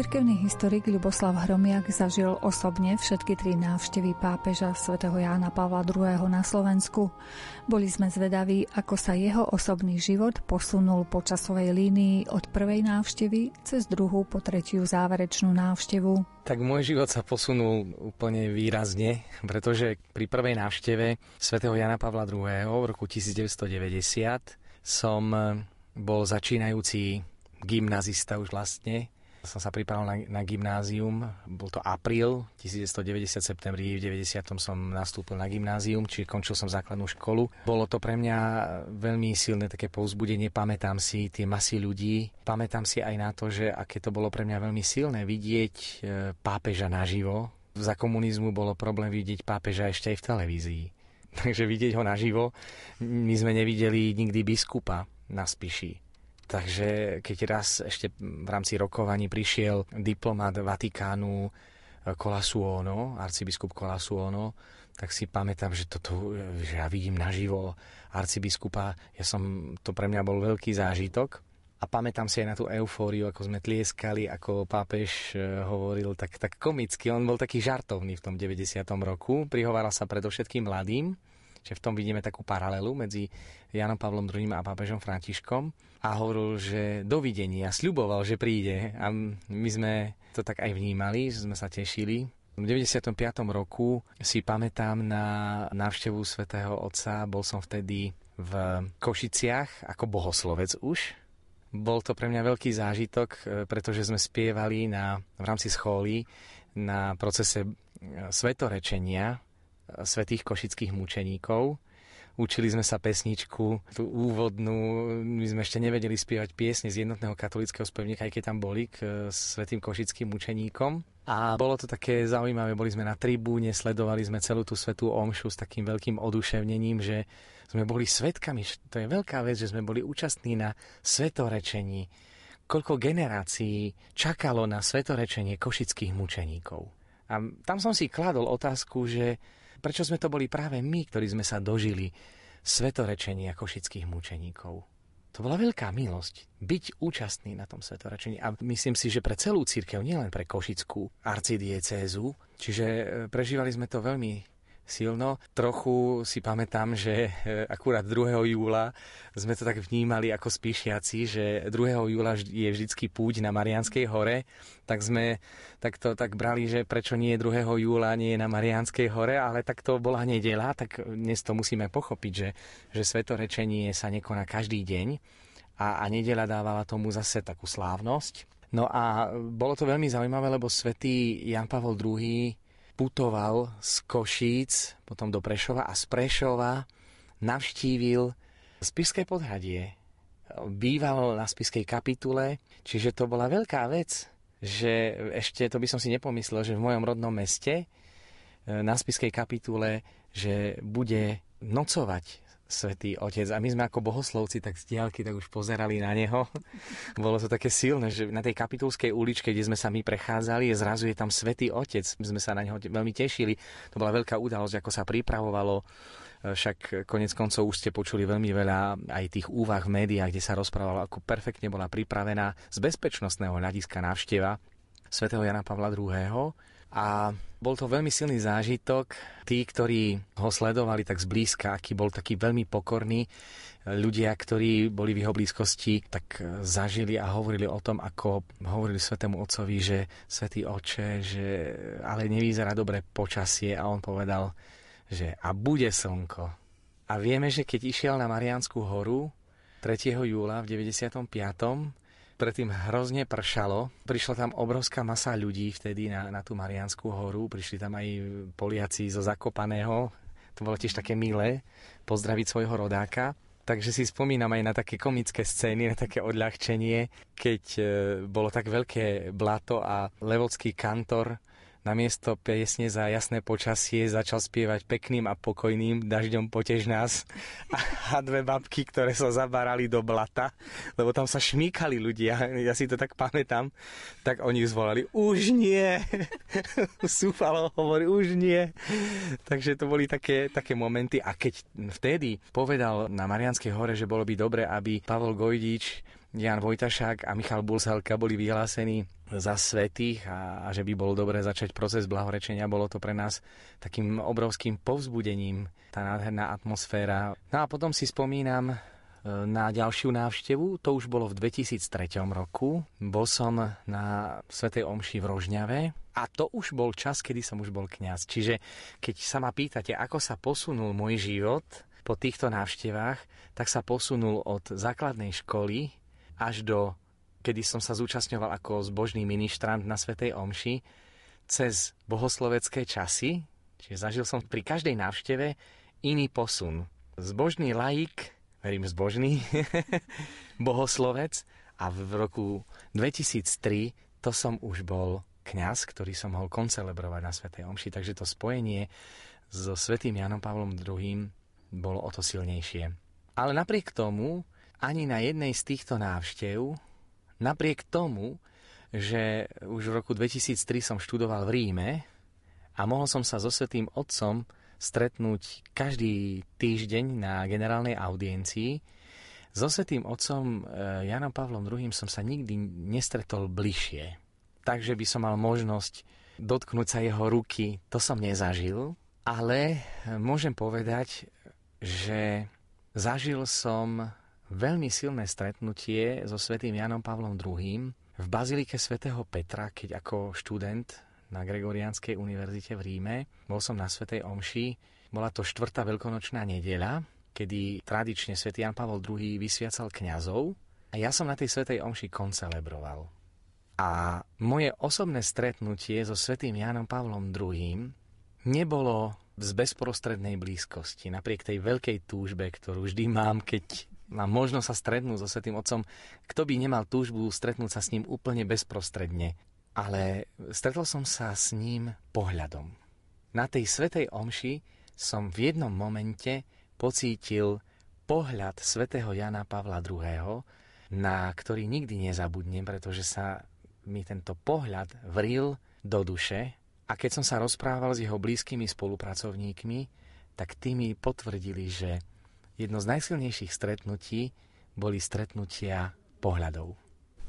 Cirkevný historik Ľuboslav Hromiak zažil osobne všetky tri návštevy pápeža svätého Jána Pavla II. na Slovensku. Boli sme zvedaví, ako sa jeho osobný život posunul po časovej línii od prvej návštevy cez druhú po tretiu záverečnú návštevu. Tak môj život sa posunul úplne výrazne, pretože pri prvej návšteve svätého Jana Pavla II. v roku 1990 som bol začínajúci gymnazista už vlastne. Som sa pripravil na, na gymnázium, bol to apríl 1990, septembri v 90. som nastúpil na gymnázium, čiže končil som základnú školu. Bolo to pre mňa veľmi silné také povzbudenie, pamätám si tie masy ľudí, pamätám si aj na to, že aké to bolo pre mňa veľmi silné vidieť e, pápeža naživo. Za komunizmu bolo problém vidieť pápeža ešte aj v televízii. Takže vidieť ho naživo, my sme nevideli nikdy biskupa na Spiši Takže keď raz ešte v rámci rokovaní prišiel diplomat Vatikánu eh, Colasuono, arcibiskup Colasuono, tak si pamätám, že toto, že ja vidím naživo arcibiskupa, ja som, to pre mňa bol veľký zážitok. A pamätám si aj na tú eufóriu, ako sme tlieskali, ako pápež eh, hovoril tak, tak komicky. On bol taký žartovný v tom 90. roku. Prihováral sa predovšetkým mladým, že v tom vidíme takú paralelu medzi Janom Pavlom II a pápežom Františkom a hovoril, že dovidenia, sľuboval, že príde a my sme to tak aj vnímali, že sme sa tešili. V 95. roku si pamätám na návštevu svätého Otca, bol som vtedy v Košiciach ako bohoslovec už. Bol to pre mňa veľký zážitok, e, pretože sme spievali na, v rámci schóly na procese e, svetorečenia svetých košických mučeníkov Učili sme sa pesničku, tú úvodnú, my sme ešte nevedeli spievať piesne z jednotného katolického spevníka, aj keď tam boli k e, svetým košickým učeníkom. A bolo to také zaujímavé, boli sme na tribúne, sledovali sme celú tú svetú omšu s takým veľkým oduševnením, že sme boli svetkami, to je veľká vec, že sme boli účastní na svetorečení. Koľko generácií čakalo na svetorečenie košických mučeníkov. A tam som si kladol otázku, že Prečo sme to boli práve my, ktorí sme sa dožili svetorečenia košických mučeníkov? To bola veľká milosť, byť účastný na tom svetorečení. A myslím si, že pre celú církev, nielen pre košickú arcidiecézu. Čiže e, prežívali sme to veľmi silno. Trochu si pamätám, že e, akurát 2. júla sme to tak vnímali ako spíšiaci, že 2. júla je vždycky púť na Marianskej hore, tak sme tak to tak brali, že prečo nie 2. júla nie je na Marianskej hore, ale tak to bola nedela, tak dnes to musíme pochopiť, že, že svetorečenie sa nekoná každý deň a, a nedela dávala tomu zase takú slávnosť. No a bolo to veľmi zaujímavé, lebo svätý Jan Pavel II putoval z Košíc, potom do Prešova a z Prešova navštívil Spišské podhradie. Býval na Spiskej kapitule, čiže to bola veľká vec, že ešte to by som si nepomyslel, že v mojom rodnom meste e, na Spiskej kapitule, že bude nocovať svätý Otec. A my sme ako bohoslovci tak z diálky tak už pozerali na neho. Bolo to také silné, že na tej kapitulskej uličke, kde sme sa my prechádzali, zrazu je tam svätý Otec. My sme sa na neho veľmi tešili. To bola veľká udalosť, ako sa pripravovalo. Však konec koncov už ste počuli veľmi veľa aj tých úvah v médiách, kde sa rozprávalo, ako perfektne bola pripravená z bezpečnostného hľadiska návšteva svätého Jana Pavla II a bol to veľmi silný zážitok. Tí, ktorí ho sledovali tak zblízka, aký bol taký veľmi pokorný, ľudia, ktorí boli v jeho blízkosti, tak zažili a hovorili o tom, ako hovorili svetému otcovi, že svätý oče, že ale nevyzerá dobre počasie a on povedal, že a bude slnko. A vieme, že keď išiel na Mariánsku horu 3. júla v 95 predtým hrozne pršalo. Prišla tam obrovská masa ľudí vtedy na, na tú Marianskú horu. Prišli tam aj Poliaci zo Zakopaného. To bolo tiež také milé pozdraviť svojho rodáka. Takže si spomínam aj na také komické scény, na také odľahčenie, keď e, bolo tak veľké blato a levodský kantor na miesto piesne za jasné počasie začal spievať pekným a pokojným dažďom potež nás a dve babky, ktoré sa zabárali do blata, lebo tam sa šmíkali ľudia, ja si to tak pamätám, tak oni zvolali, už nie, Súfalo hovorí, už nie. Takže to boli také, také momenty a keď vtedy povedal na Marianskej hore, že bolo by dobre, aby Pavol Gojdič Jan Vojtašák a Michal Bulsalka boli vyhlásení za svetých a, a že by bolo dobré začať proces blahorečenia. Bolo to pre nás takým obrovským povzbudením, tá nádherná atmosféra. No a potom si spomínam e, na ďalšiu návštevu, to už bolo v 2003 roku. Bol som na Svetej Omši v Rožňave a to už bol čas, kedy som už bol kňaz. Čiže keď sa ma pýtate, ako sa posunul môj život po týchto návštevách, tak sa posunul od základnej školy až do, kedy som sa zúčastňoval ako zbožný ministrant na Svetej Omši, cez bohoslovecké časy, čiže zažil som pri každej návšteve iný posun. Zbožný laik, verím zbožný, bohoslovec a v roku 2003 to som už bol kňaz, ktorý som mohol koncelebrovať na Svetej Omši, takže to spojenie so Svetým Janom Pavlom II bolo o to silnejšie. Ale napriek tomu ani na jednej z týchto návštev, napriek tomu, že už v roku 2003 som študoval v Ríme a mohol som sa so Svetým Otcom stretnúť každý týždeň na generálnej audiencii, so Svetým Otcom eh, Janom Pavlom II som sa nikdy nestretol bližšie. Takže by som mal možnosť dotknúť sa jeho ruky, to som nezažil, ale môžem povedať, že zažil som veľmi silné stretnutie so svätým Janom Pavlom II v Bazilike svätého Petra, keď ako študent na Gregoriánskej univerzite v Ríme bol som na svätej Omši. Bola to štvrtá veľkonočná nedeľa, kedy tradične svätý Jan Pavol II vysviacal kňazov a ja som na tej svätej Omši koncelebroval. A moje osobné stretnutie so svätým Jánom Pavlom II nebolo z bezprostrednej blízkosti, napriek tej veľkej túžbe, ktorú vždy mám, keď mám možnosť sa stretnúť so Svetým Otcom, kto by nemal túžbu stretnúť sa s ním úplne bezprostredne. Ale stretol som sa s ním pohľadom. Na tej Svetej Omši som v jednom momente pocítil pohľad svätého Jana Pavla II., na ktorý nikdy nezabudnem, pretože sa mi tento pohľad vril do duše a keď som sa rozprával s jeho blízkymi spolupracovníkmi, tak tí mi potvrdili, že jedno z najsilnejších stretnutí boli stretnutia pohľadov.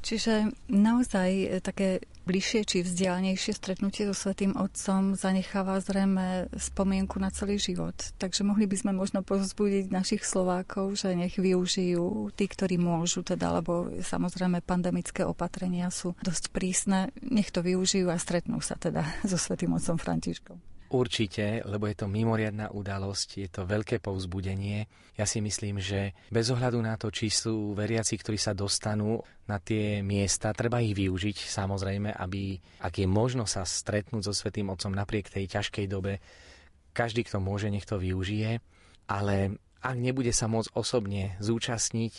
Čiže naozaj e, také bližšie či vzdialenejšie stretnutie so Svetým Otcom zanecháva zrejme spomienku na celý život. Takže mohli by sme možno pozbudiť našich Slovákov, že nech využijú tí, ktorí môžu, teda, lebo samozrejme pandemické opatrenia sú dosť prísne, nech to využijú a stretnú sa teda so Svetým Otcom Františkom. Určite, lebo je to mimoriadná udalosť, je to veľké povzbudenie. Ja si myslím, že bez ohľadu na to, či sú veriaci, ktorí sa dostanú na tie miesta, treba ich využiť samozrejme, aby, ak je možno sa stretnúť so Svetým Otcom napriek tej ťažkej dobe, každý, kto môže, nech to využije, ale ak nebude sa môcť osobne zúčastniť,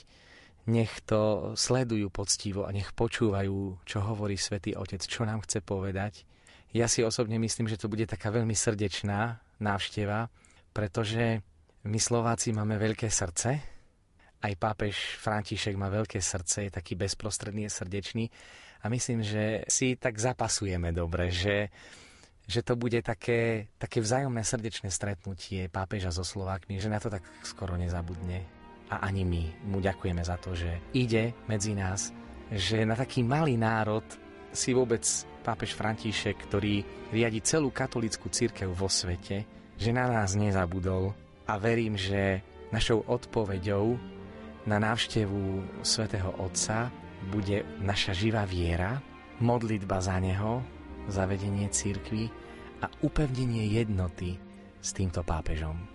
nech to sledujú poctivo a nech počúvajú, čo hovorí Svetý Otec, čo nám chce povedať ja si osobne myslím, že to bude taká veľmi srdečná návšteva, pretože my Slováci máme veľké srdce, aj pápež František má veľké srdce, je taký bezprostredný, je srdečný a myslím, že si tak zapasujeme dobre, že, že to bude také, také vzájomné srdečné stretnutie pápeža so Slovákmi, že na to tak skoro nezabudne. A ani my mu ďakujeme za to, že ide medzi nás, že na taký malý národ si vôbec pápež František, ktorý riadi celú katolickú církev vo svete, že na nás nezabudol a verím, že našou odpoveďou na návštevu svätého Otca bude naša živá viera, modlitba za Neho, zavedenie církvy a upevnenie jednoty s týmto pápežom.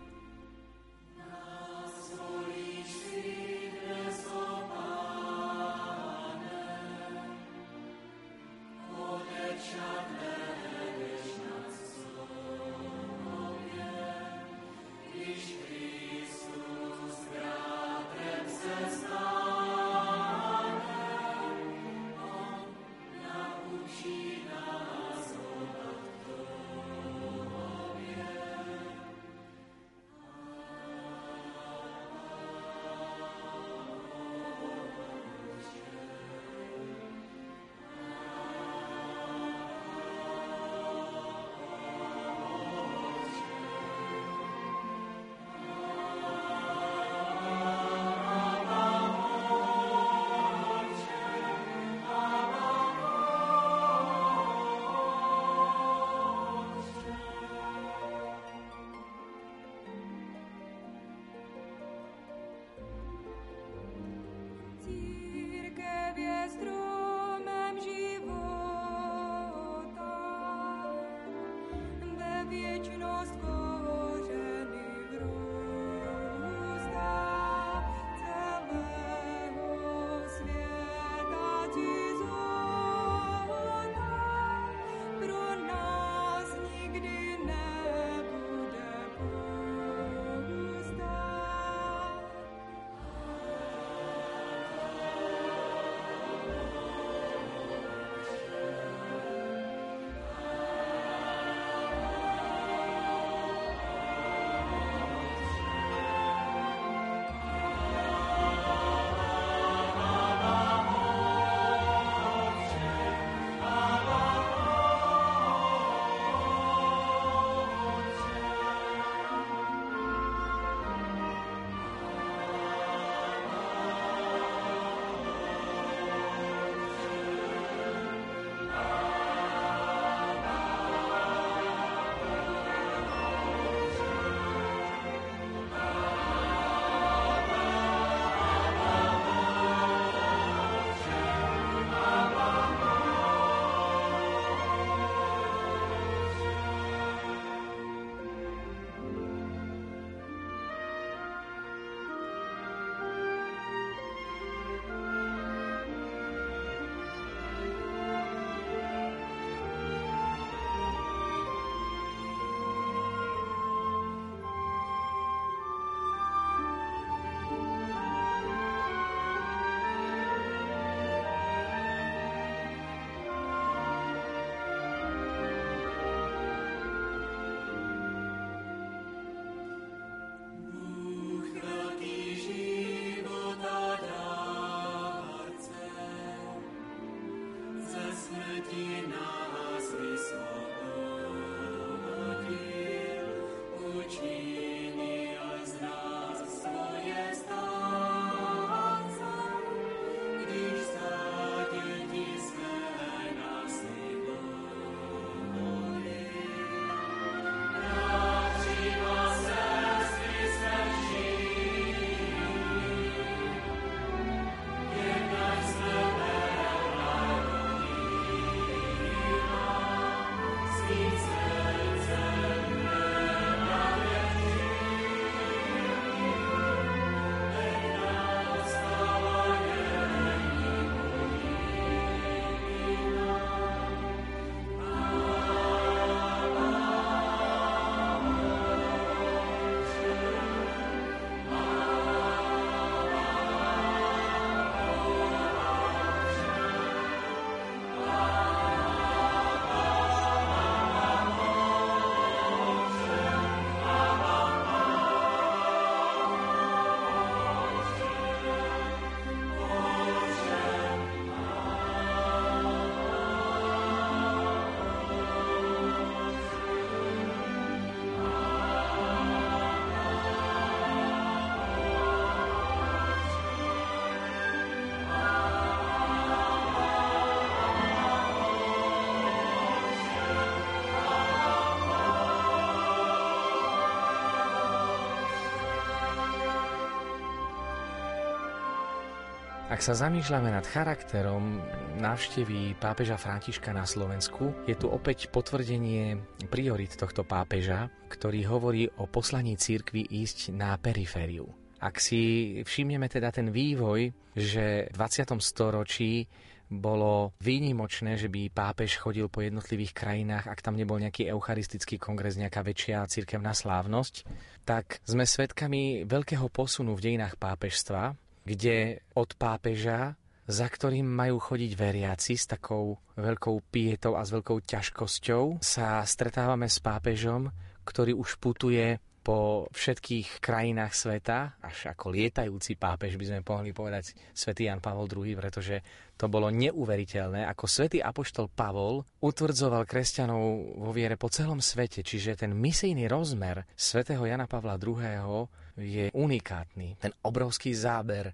Ak sa zamýšľame nad charakterom návštevy pápeža Františka na Slovensku, je tu opäť potvrdenie priorit tohto pápeža, ktorý hovorí o poslaní církvy ísť na perifériu. Ak si všimneme teda ten vývoj, že v 20. storočí bolo výnimočné, že by pápež chodil po jednotlivých krajinách, ak tam nebol nejaký eucharistický kongres, nejaká väčšia cirkevná slávnosť, tak sme svedkami veľkého posunu v dejinách pápežstva, kde od pápeža, za ktorým majú chodiť veriaci s takou veľkou pietou a s veľkou ťažkosťou, sa stretávame s pápežom, ktorý už putuje po všetkých krajinách sveta, až ako lietajúci pápež by sme mohli povedať svätý Jan Pavol II, pretože to bolo neuveriteľné, ako svätý apoštol Pavol utvrdzoval kresťanov vo viere po celom svete, čiže ten misijný rozmer svätého Jana Pavla II je unikátny. Ten obrovský záber,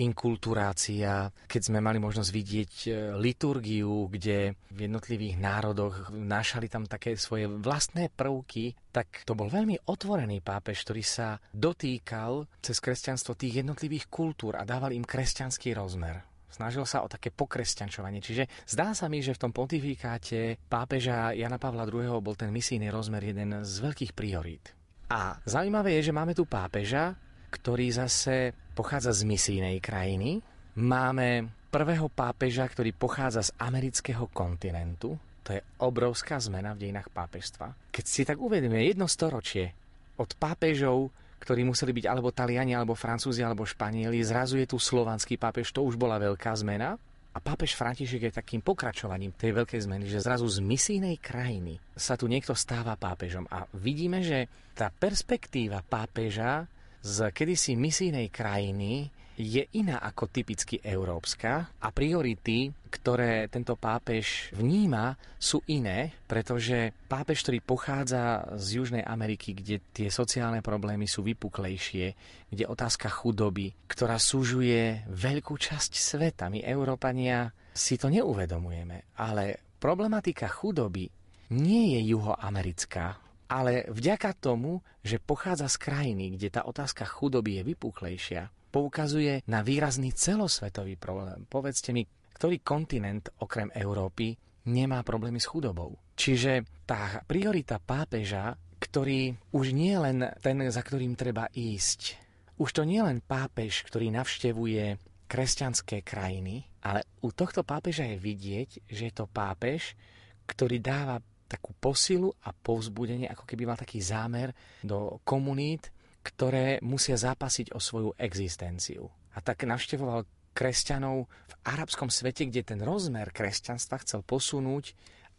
inkulturácia, keď sme mali možnosť vidieť e, liturgiu, kde v jednotlivých národoch nášali tam také svoje vlastné prvky, tak to bol veľmi otvorený pápež, ktorý sa dotýkal cez kresťanstvo tých jednotlivých kultúr a dával im kresťanský rozmer. Snažil sa o také pokresťančovanie. Čiže zdá sa mi, že v tom pontifikáte pápeža Jana Pavla II. bol ten misijný rozmer jeden z veľkých priorít. A zaujímavé je, že máme tu pápeža, ktorý zase pochádza z misijnej krajiny. Máme prvého pápeža, ktorý pochádza z amerického kontinentu. To je obrovská zmena v dejinách pápežstva. Keď si tak uvedeme jedno storočie od pápežov, ktorí museli byť alebo Taliani, alebo Francúzi, alebo Španieli, zrazu je tu slovanský pápež, to už bola veľká zmena. A pápež František je takým pokračovaním tej veľkej zmeny, že zrazu z misijnej krajiny sa tu niekto stáva pápežom. A vidíme, že tá perspektíva pápeža z kedysi misijnej krajiny je iná ako typicky európska a priority, ktoré tento pápež vníma, sú iné, pretože pápež, ktorý pochádza z Južnej Ameriky, kde tie sociálne problémy sú vypuklejšie, kde otázka chudoby, ktorá súžuje veľkú časť sveta. My, Európania, si to neuvedomujeme, ale problematika chudoby nie je juhoamerická, ale vďaka tomu, že pochádza z krajiny, kde tá otázka chudoby je vypuklejšia, poukazuje na výrazný celosvetový problém. Povedzte mi, ktorý kontinent okrem Európy nemá problémy s chudobou. Čiže tá priorita pápeža, ktorý už nie len ten, za ktorým treba ísť, už to nie je len pápež, ktorý navštevuje kresťanské krajiny, ale u tohto pápeža je vidieť, že je to pápež, ktorý dáva takú posilu a povzbudenie, ako keby mal taký zámer do komunít, ktoré musia zápasiť o svoju existenciu. A tak navštevoval kresťanov v arabskom svete, kde ten rozmer kresťanstva chcel posunúť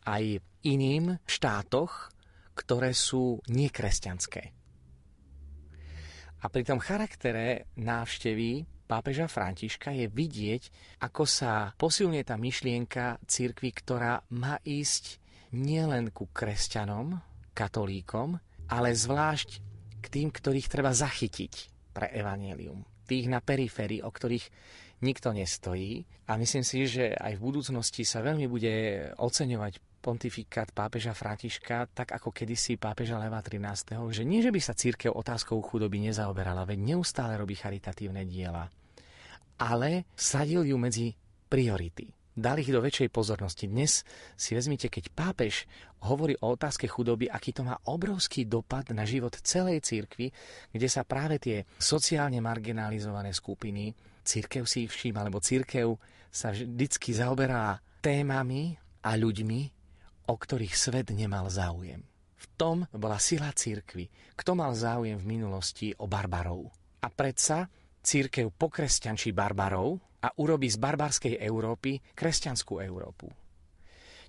aj iným štátoch, ktoré sú nekresťanské. A pri tom charaktere návštevy pápeža Františka je vidieť, ako sa posilňuje tá myšlienka cirkvi, ktorá má ísť nielen ku kresťanom, katolíkom, ale zvlášť k tým, ktorých treba zachytiť pre evanelium. Tých na periférii, o ktorých nikto nestojí. A myslím si, že aj v budúcnosti sa veľmi bude oceňovať pontifikát pápeža Františka, tak ako kedysi pápeža Leva 13. Že nie, že by sa církev otázkou chudoby nezaoberala, veď neustále robí charitatívne diela, ale sadil ju medzi priority dali ich do väčšej pozornosti. Dnes si vezmite, keď pápež hovorí o otázke chudoby, aký to má obrovský dopad na život celej církvy, kde sa práve tie sociálne marginalizované skupiny, církev si všíma, lebo církev sa vždycky zaoberá témami a ľuďmi, o ktorých svet nemal záujem. V tom bola sila církvy. Kto mal záujem v minulosti o barbarov? A predsa církev pokresťančí barbarov, a urobí z barbarskej Európy kresťanskú Európu.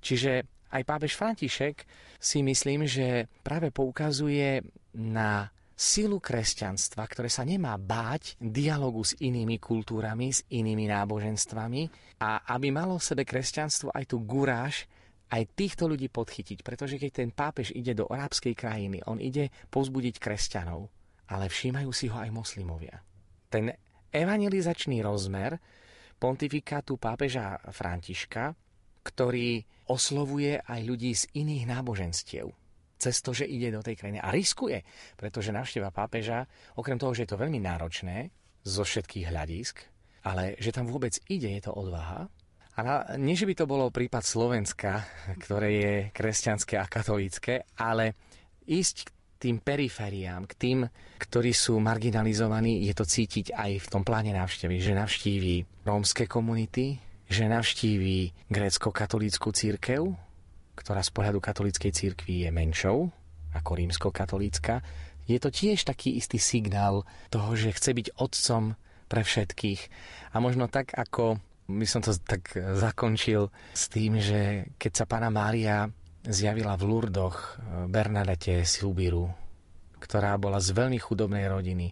Čiže aj pápež František si myslím, že práve poukazuje na silu kresťanstva, ktoré sa nemá báť dialogu s inými kultúrami, s inými náboženstvami a aby malo v sebe kresťanstvo aj tú guráž, aj týchto ľudí podchytiť. Pretože keď ten pápež ide do arabskej krajiny, on ide pozbudiť kresťanov, ale všímajú si ho aj moslimovia. Ten evangelizačný rozmer pontifikátu pápeža Františka, ktorý oslovuje aj ľudí z iných náboženstiev cez to, že ide do tej krajiny a riskuje, pretože návšteva pápeža, okrem toho, že je to veľmi náročné zo všetkých hľadisk, ale že tam vôbec ide, je to odvaha. A na, nie, že by to bolo prípad Slovenska, ktoré je kresťanské a katolícke, ale ísť tým perifériám, k tým, ktorí sú marginalizovaní, je to cítiť aj v tom pláne návštevy, že navštíví rómske komunity, že navštíví grécko-katolícku církev, ktorá z pohľadu katolíckej církvy je menšou ako rímsko-katolícka. Je to tiež taký istý signál toho, že chce byť otcom pre všetkých. A možno tak, ako by som to tak zakončil s tým, že keď sa pána Mária zjavila v Lurdoch eh, Bernadette Silbiru, ktorá bola z veľmi chudobnej rodiny.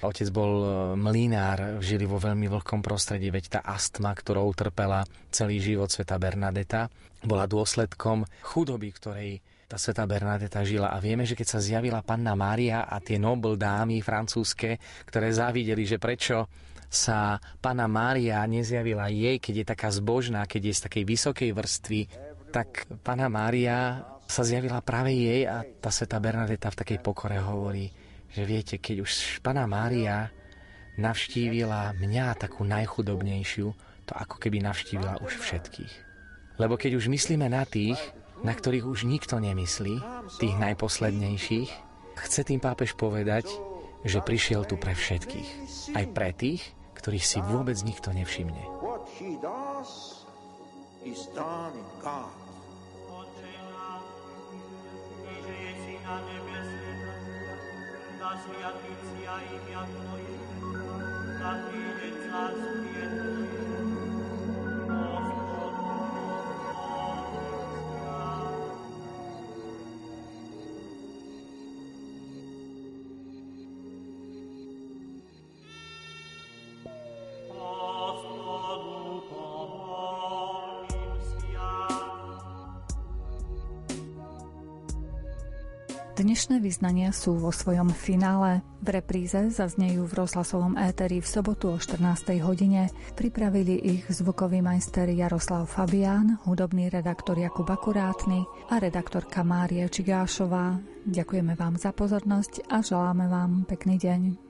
Otec bol eh, mlinár, žili vo veľmi vlhkom prostredí, veď tá astma, ktorou trpela celý život sveta Bernadeta, bola dôsledkom chudoby, ktorej tá sveta Bernadeta žila. A vieme, že keď sa zjavila panna Mária a tie nobl dámy francúzske, ktoré závideli, že prečo sa panna Mária nezjavila jej, keď je taká zbožná, keď je z takej vysokej vrstvy, tak Pana Mária sa zjavila práve jej a tá sveta Bernadeta v takej pokore hovorí, že viete, keď už Pana Mária navštívila mňa takú najchudobnejšiu, to ako keby navštívila už všetkých. Lebo keď už myslíme na tých, na ktorých už nikto nemyslí, tých najposlednejších, chce tým pápež povedať, že prišiel tu pre všetkých. Aj pre tých, ktorých si vôbec nikto nevšimne. What he does is done in God. Maria de Beseta, das Viatitia in Iaconoi, da Tridenzas Pietra, Dnešné vyznania sú vo svojom finále. V repríze zaznejú v rozhlasovom éteri v sobotu o 14. hodine. Pripravili ich zvukový majster Jaroslav Fabián, hudobný redaktor Jakub Akurátny a redaktorka Mária Čigášová. Ďakujeme vám za pozornosť a želáme vám pekný deň.